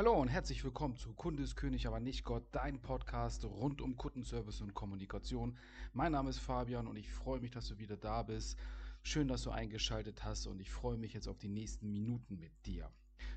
Hallo und herzlich willkommen zu Kunde ist König, aber nicht Gott, dein Podcast rund um Kundenservice und Kommunikation. Mein Name ist Fabian und ich freue mich, dass du wieder da bist. Schön, dass du eingeschaltet hast und ich freue mich jetzt auf die nächsten Minuten mit dir.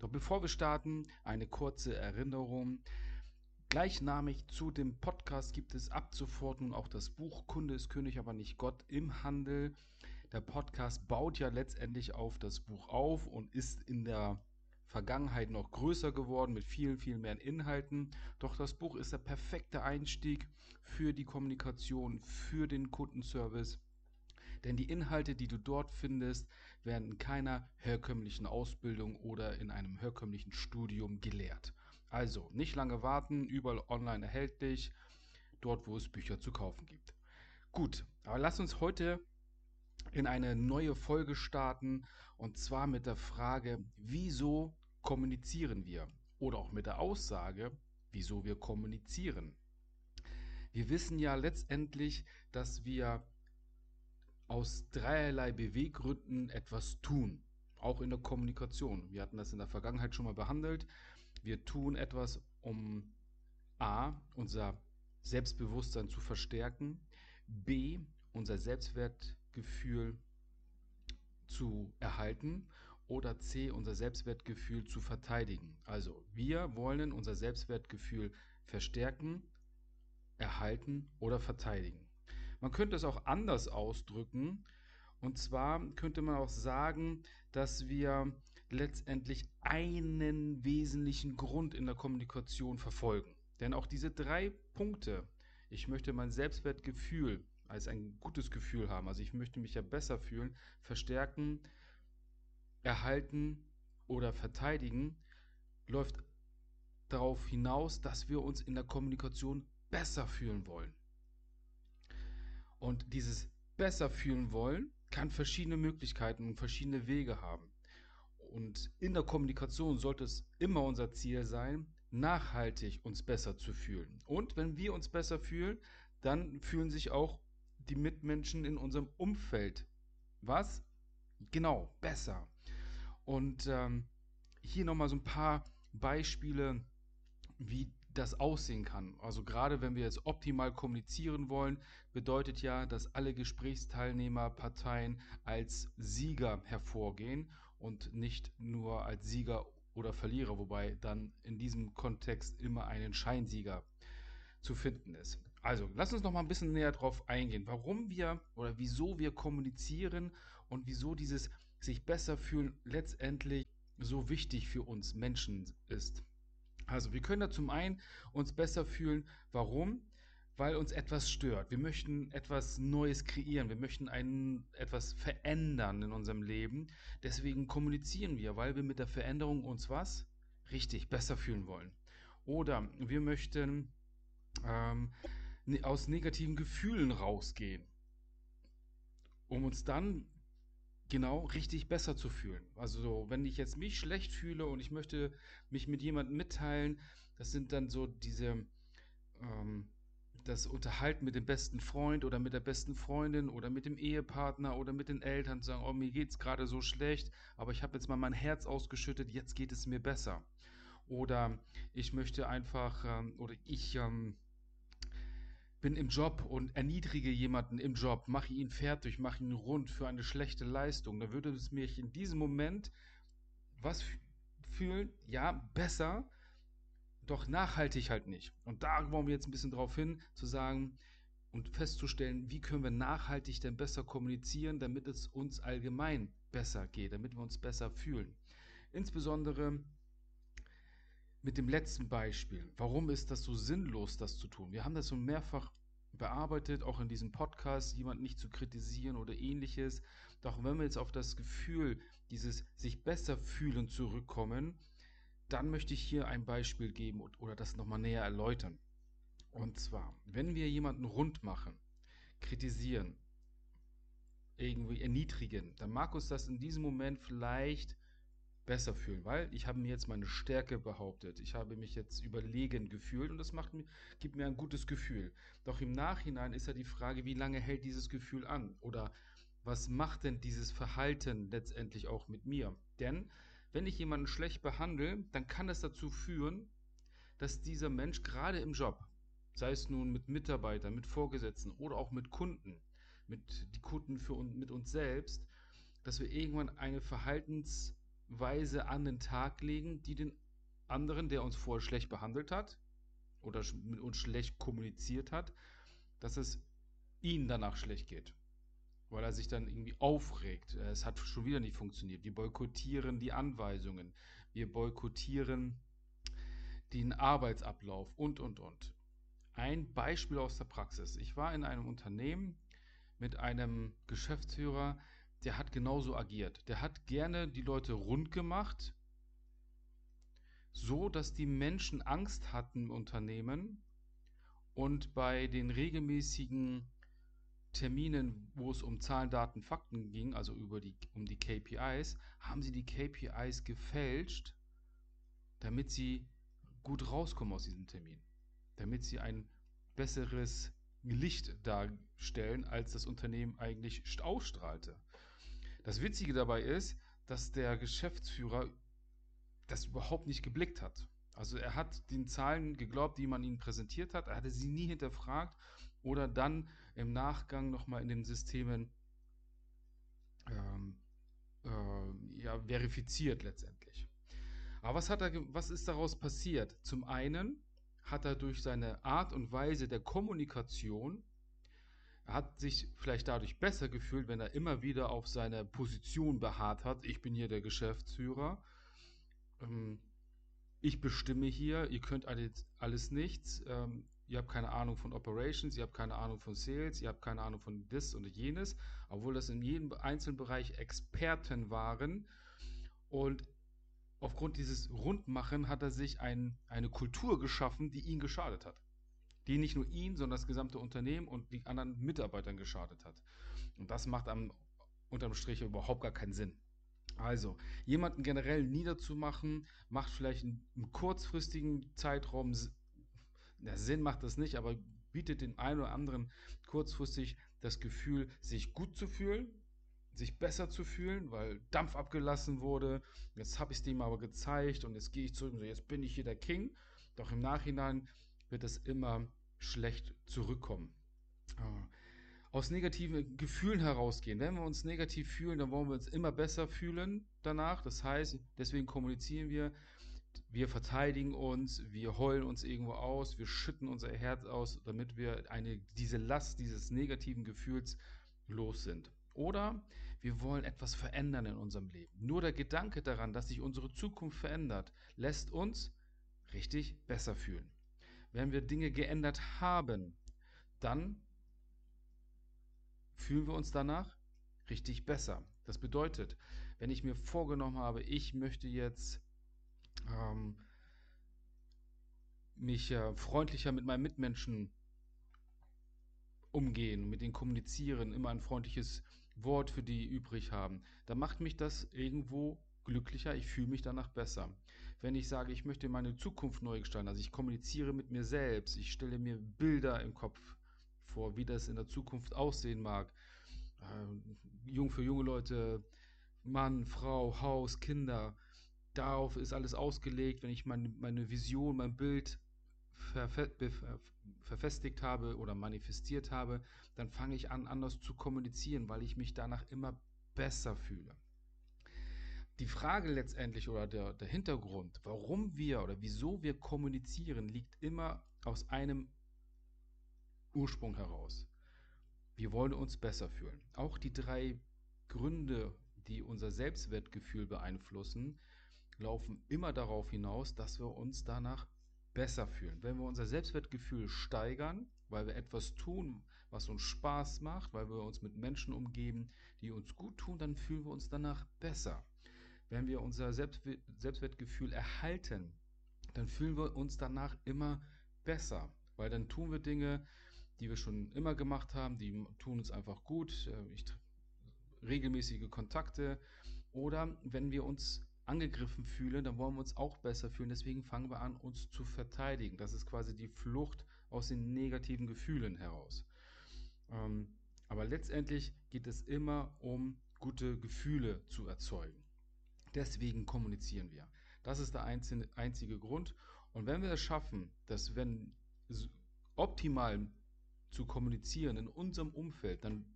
Doch bevor wir starten, eine kurze Erinnerung. Gleichnamig zu dem Podcast gibt es ab sofort nun auch das Buch Kunde ist König, aber nicht Gott im Handel. Der Podcast baut ja letztendlich auf das Buch auf und ist in der Vergangenheit noch größer geworden mit vielen, viel mehr Inhalten. Doch das Buch ist der perfekte Einstieg für die Kommunikation, für den Kundenservice. Denn die Inhalte, die du dort findest, werden in keiner herkömmlichen Ausbildung oder in einem herkömmlichen Studium gelehrt. Also nicht lange warten, überall online erhältlich, dort wo es Bücher zu kaufen gibt. Gut, aber lass uns heute in eine neue Folge starten und zwar mit der Frage, wieso kommunizieren wir? Oder auch mit der Aussage, wieso wir kommunizieren. Wir wissen ja letztendlich, dass wir aus dreierlei Beweggründen etwas tun, auch in der Kommunikation. Wir hatten das in der Vergangenheit schon mal behandelt. Wir tun etwas, um a. unser Selbstbewusstsein zu verstärken, b. unser Selbstwertgefühl zu erhalten oder C, unser Selbstwertgefühl zu verteidigen. Also wir wollen unser Selbstwertgefühl verstärken, erhalten oder verteidigen. Man könnte es auch anders ausdrücken. Und zwar könnte man auch sagen, dass wir letztendlich einen wesentlichen Grund in der Kommunikation verfolgen. Denn auch diese drei Punkte, ich möchte mein Selbstwertgefühl als ein gutes Gefühl haben, also ich möchte mich ja besser fühlen, verstärken, erhalten oder verteidigen, läuft darauf hinaus, dass wir uns in der Kommunikation besser fühlen wollen. Und dieses besser fühlen wollen kann verschiedene Möglichkeiten und verschiedene Wege haben. Und in der Kommunikation sollte es immer unser Ziel sein, nachhaltig uns besser zu fühlen. Und wenn wir uns besser fühlen, dann fühlen sich auch die Mitmenschen in unserem Umfeld was? Genau, besser. Und ähm, hier nochmal so ein paar Beispiele, wie das aussehen kann. Also gerade wenn wir jetzt optimal kommunizieren wollen, bedeutet ja, dass alle Gesprächsteilnehmer, Parteien als Sieger hervorgehen und nicht nur als Sieger oder Verlierer, wobei dann in diesem Kontext immer einen Scheinsieger zu finden ist. Also, lass uns noch mal ein bisschen näher drauf eingehen, warum wir oder wieso wir kommunizieren und wieso dieses sich besser fühlen letztendlich so wichtig für uns Menschen ist. Also wir können da zum einen uns besser fühlen. Warum? Weil uns etwas stört. Wir möchten etwas Neues kreieren. Wir möchten ein, etwas verändern in unserem Leben. Deswegen kommunizieren wir, weil wir mit der Veränderung uns was? Richtig, besser fühlen wollen. Oder wir möchten ähm, ne, aus negativen Gefühlen rausgehen, um uns dann genau richtig besser zu fühlen. Also so, wenn ich jetzt mich schlecht fühle und ich möchte mich mit jemandem mitteilen, das sind dann so diese, ähm, das Unterhalten mit dem besten Freund oder mit der besten Freundin oder mit dem Ehepartner oder mit den Eltern, sagen, oh, mir geht es gerade so schlecht, aber ich habe jetzt mal mein Herz ausgeschüttet, jetzt geht es mir besser. Oder ich möchte einfach, ähm, oder ich, ähm, bin im Job und erniedrige jemanden im Job, mache ihn fertig, mache ihn rund für eine schlechte Leistung, dann würde es mich in diesem Moment was fühlen? Ja, besser, doch nachhaltig halt nicht. Und da wollen wir jetzt ein bisschen drauf hin, zu sagen und festzustellen, wie können wir nachhaltig denn besser kommunizieren, damit es uns allgemein besser geht, damit wir uns besser fühlen. Insbesondere mit dem letzten Beispiel. Warum ist das so sinnlos, das zu tun? Wir haben das schon mehrfach bearbeitet, auch in diesem Podcast, jemand nicht zu kritisieren oder ähnliches. Doch wenn wir jetzt auf das Gefühl, dieses sich besser fühlen zurückkommen, dann möchte ich hier ein Beispiel geben oder das nochmal näher erläutern. Und zwar, wenn wir jemanden rund machen, kritisieren, irgendwie erniedrigen, dann mag uns das in diesem Moment vielleicht besser fühlen, weil ich habe mir jetzt meine Stärke behauptet. Ich habe mich jetzt überlegen gefühlt und das macht mir, gibt mir ein gutes Gefühl. Doch im Nachhinein ist ja die Frage, wie lange hält dieses Gefühl an? Oder was macht denn dieses Verhalten letztendlich auch mit mir? Denn Wenn ich jemanden schlecht behandle, dann kann es dazu führen, dass dieser Mensch gerade im Job, sei es nun mit Mitarbeitern, mit Vorgesetzten oder auch mit Kunden, mit die Kunden für uns, mit uns selbst, dass wir irgendwann eine Verhaltensweise an den Tag legen, die den anderen, der uns vorher schlecht behandelt hat oder mit uns schlecht kommuniziert hat, dass es ihnen danach schlecht geht. Weil er sich dann irgendwie aufregt. Es hat schon wieder nicht funktioniert. Wir boykottieren die Anweisungen. Wir boykottieren den Arbeitsablauf und, und, und. Ein Beispiel aus der Praxis. Ich war in einem Unternehmen mit einem Geschäftsführer, der hat genauso agiert. Der hat gerne die Leute rund gemacht, so dass die Menschen Angst hatten im Unternehmen und bei den regelmäßigen Terminen, wo es um Zahlen, Daten, Fakten ging, also über die, um die KPIs, haben sie die KPIs gefälscht, damit sie gut rauskommen aus diesem Termin. Damit sie ein besseres Licht darstellen, als das Unternehmen eigentlich ausstrahlte. Das Witzige dabei ist, dass der Geschäftsführer das überhaupt nicht geblickt hat. Also er hat den Zahlen geglaubt, die man ihm präsentiert hat. Er hatte sie nie hinterfragt oder dann im Nachgang nochmal in den Systemen ähm, äh, ja, verifiziert letztendlich. Aber was, hat er, was ist daraus passiert? Zum einen hat er durch seine Art und Weise der Kommunikation, hat sich vielleicht dadurch besser gefühlt, wenn er immer wieder auf seiner Position beharrt hat. Ich bin hier der Geschäftsführer. Ähm, ich bestimme hier, ihr könnt alles, alles nichts, ähm, ihr habt keine Ahnung von Operations, ihr habt keine Ahnung von Sales, ihr habt keine Ahnung von das und jenes, obwohl das in jedem einzelnen Bereich Experten waren. Und aufgrund dieses Rundmachen hat er sich ein, eine Kultur geschaffen, die ihn geschadet hat. Die nicht nur ihn, sondern das gesamte Unternehmen und die anderen Mitarbeitern geschadet hat. Und das macht am unterm Strich überhaupt gar keinen Sinn. Also, jemanden generell niederzumachen, macht vielleicht einen kurzfristigen Zeitraum, der Sinn macht das nicht, aber bietet den einen oder anderen kurzfristig das Gefühl, sich gut zu fühlen, sich besser zu fühlen, weil Dampf abgelassen wurde. Jetzt habe ich es dem aber gezeigt und jetzt gehe ich zurück und so, jetzt bin ich hier der King. Doch im Nachhinein wird es immer schlecht zurückkommen. Ah aus negativen Gefühlen herausgehen. Wenn wir uns negativ fühlen, dann wollen wir uns immer besser fühlen danach. Das heißt, deswegen kommunizieren wir, wir verteidigen uns, wir heulen uns irgendwo aus, wir schütten unser Herz aus, damit wir eine, diese Last dieses negativen Gefühls los sind. Oder wir wollen etwas verändern in unserem Leben. Nur der Gedanke daran, dass sich unsere Zukunft verändert, lässt uns richtig besser fühlen. Wenn wir Dinge geändert haben, dann fühlen wir uns danach richtig besser. Das bedeutet, wenn ich mir vorgenommen habe, ich möchte jetzt ähm, mich äh, freundlicher mit meinen Mitmenschen umgehen, mit denen kommunizieren, immer ein freundliches Wort für die übrig haben, dann macht mich das irgendwo glücklicher, ich fühle mich danach besser. Wenn ich sage, ich möchte meine Zukunft neu gestalten, also ich kommuniziere mit mir selbst, ich stelle mir Bilder im Kopf vor, wie das in der Zukunft aussehen mag. Äh, jung für junge Leute, Mann, Frau, Haus, Kinder. Darauf ist alles ausgelegt. Wenn ich meine, meine Vision, mein Bild verfe verfestigt habe oder manifestiert habe, dann fange ich an, anders zu kommunizieren, weil ich mich danach immer besser fühle. Die Frage letztendlich oder der, der Hintergrund, warum wir oder wieso wir kommunizieren, liegt immer aus einem Ursprung heraus. Wir wollen uns besser fühlen. Auch die drei Gründe, die unser Selbstwertgefühl beeinflussen, laufen immer darauf hinaus, dass wir uns danach besser fühlen. Wenn wir unser Selbstwertgefühl steigern, weil wir etwas tun, was uns Spaß macht, weil wir uns mit Menschen umgeben, die uns gut tun, dann fühlen wir uns danach besser. Wenn wir unser Selbstwertgefühl erhalten, dann fühlen wir uns danach immer besser, weil dann tun wir Dinge, die wir schon immer gemacht haben, die tun uns einfach gut. Äh, ich, regelmäßige Kontakte. Oder wenn wir uns angegriffen fühlen, dann wollen wir uns auch besser fühlen. Deswegen fangen wir an, uns zu verteidigen. Das ist quasi die Flucht aus den negativen Gefühlen heraus. Ähm, aber letztendlich geht es immer um gute Gefühle zu erzeugen. Deswegen kommunizieren wir. Das ist der einzige, Grund. Und wenn wir es schaffen, dass wenn optimal zu kommunizieren in unserem Umfeld, dann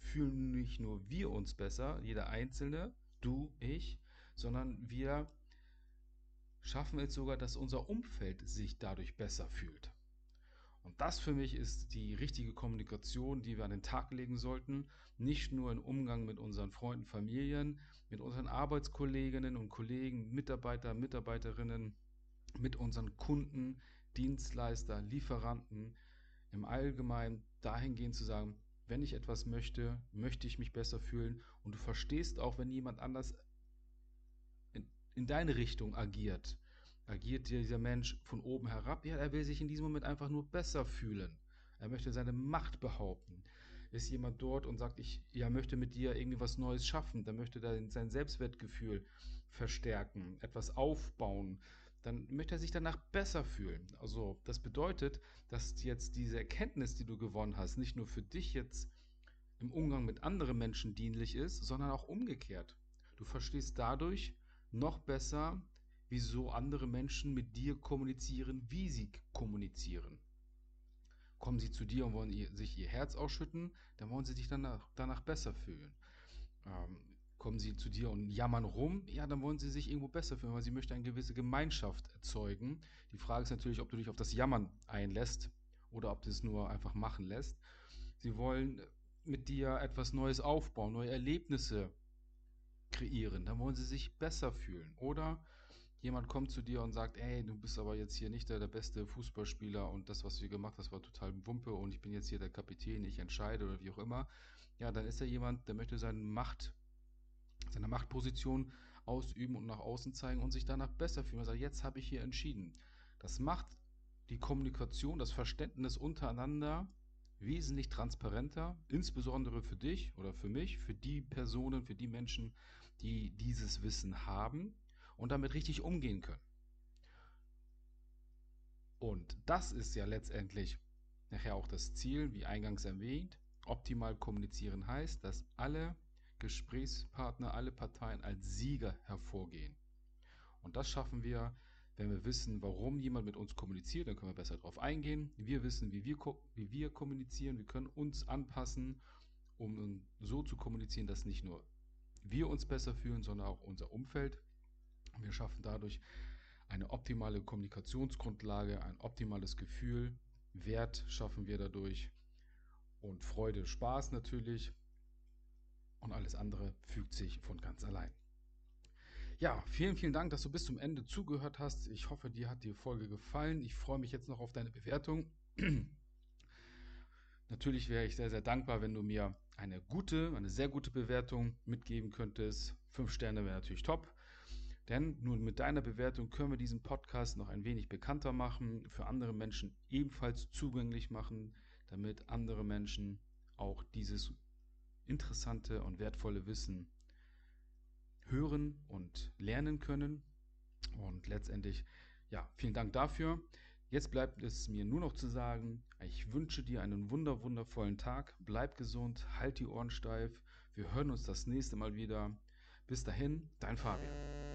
fühlen nicht nur wir uns besser, jeder Einzelne, du, ich, sondern wir schaffen es sogar, dass unser Umfeld sich dadurch besser fühlt. Und das für mich ist die richtige Kommunikation, die wir an den Tag legen sollten. Nicht nur im Umgang mit unseren Freunden, Familien, mit unseren Arbeitskolleginnen und Kollegen, Mitarbeiter, Mitarbeiterinnen, mit unseren Kunden, Dienstleister, Lieferanten, im Allgemeinen dahingehend zu sagen, wenn ich etwas möchte, möchte ich mich besser fühlen. Und du verstehst auch, wenn jemand anders in, in deine Richtung agiert agiert dieser Mensch von oben herab? Ja, er will sich in diesem Moment einfach nur besser fühlen. Er möchte seine Macht behaupten. Ist jemand dort und sagt, ich ja, möchte mit dir irgendwie was Neues schaffen, dann möchte er sein Selbstwertgefühl verstärken, etwas aufbauen, dann möchte er sich danach besser fühlen. Also das bedeutet, dass jetzt diese Erkenntnis, die du gewonnen hast, nicht nur für dich jetzt im Umgang mit anderen Menschen dienlich ist, sondern auch umgekehrt. Du verstehst dadurch noch besser, wieso andere Menschen mit dir kommunizieren, wie sie kommunizieren. Kommen sie zu dir und wollen ihr, sich ihr Herz ausschütten, dann wollen sie sich danach, danach besser fühlen. Ähm, kommen sie zu dir und jammern rum, ja, dann wollen sie sich irgendwo besser fühlen, weil sie möchten eine gewisse Gemeinschaft erzeugen. Die Frage ist natürlich, ob du dich auf das Jammern einlässt oder ob du es nur einfach machen lässt. Sie wollen mit dir etwas Neues aufbauen, neue Erlebnisse kreieren, dann wollen sie sich besser fühlen. Oder jemand kommt zu dir und sagt, ey, du bist aber jetzt hier nicht der, der beste Fußballspieler und das, was du hier gemacht hast, war total Wumpe und ich bin jetzt hier der Kapitän, ich entscheide oder wie auch immer, ja, dann ist er jemand, der möchte seine Macht, seine Machtposition ausüben und nach außen zeigen und sich danach besser fühlen. Er sagt, jetzt habe ich hier entschieden. Das macht die Kommunikation, das Verständnis untereinander wesentlich transparenter, insbesondere für dich oder für mich, für die Personen, für die Menschen, die dieses Wissen haben und damit richtig umgehen können. Und das ist ja letztendlich nachher auch das Ziel, wie eingangs erwähnt. Optimal kommunizieren heißt, dass alle Gesprächspartner, alle Parteien als Sieger hervorgehen. Und das schaffen wir, wenn wir wissen, warum jemand mit uns kommuniziert, dann können wir besser darauf eingehen. Wir wissen, wie wir, wie wir kommunizieren, wir können uns anpassen, um so zu kommunizieren, dass nicht nur wir uns besser fühlen, sondern auch unser Umfeld. Wir schaffen dadurch eine optimale Kommunikationsgrundlage, ein optimales Gefühl. Wert schaffen wir dadurch und Freude, Spaß natürlich. Und alles andere fügt sich von ganz allein. Ja, vielen, vielen Dank, dass du bis zum Ende zugehört hast. Ich hoffe, dir hat die Folge gefallen. Ich freue mich jetzt noch auf deine Bewertung. Natürlich wäre ich sehr, sehr dankbar, wenn du mir eine gute, eine sehr gute Bewertung mitgeben könntest. Fünf Sterne wäre natürlich top. Denn nur mit deiner Bewertung können wir diesen Podcast noch ein wenig bekannter machen, für andere Menschen ebenfalls zugänglich machen, damit andere Menschen auch dieses interessante und wertvolle Wissen hören und lernen können. Und letztendlich, ja, vielen Dank dafür. Jetzt bleibt es mir nur noch zu sagen, ich wünsche dir einen wunder, wundervollen Tag. Bleib gesund, halt die Ohren steif. Wir hören uns das nächste Mal wieder. Bis dahin, dein Fabian.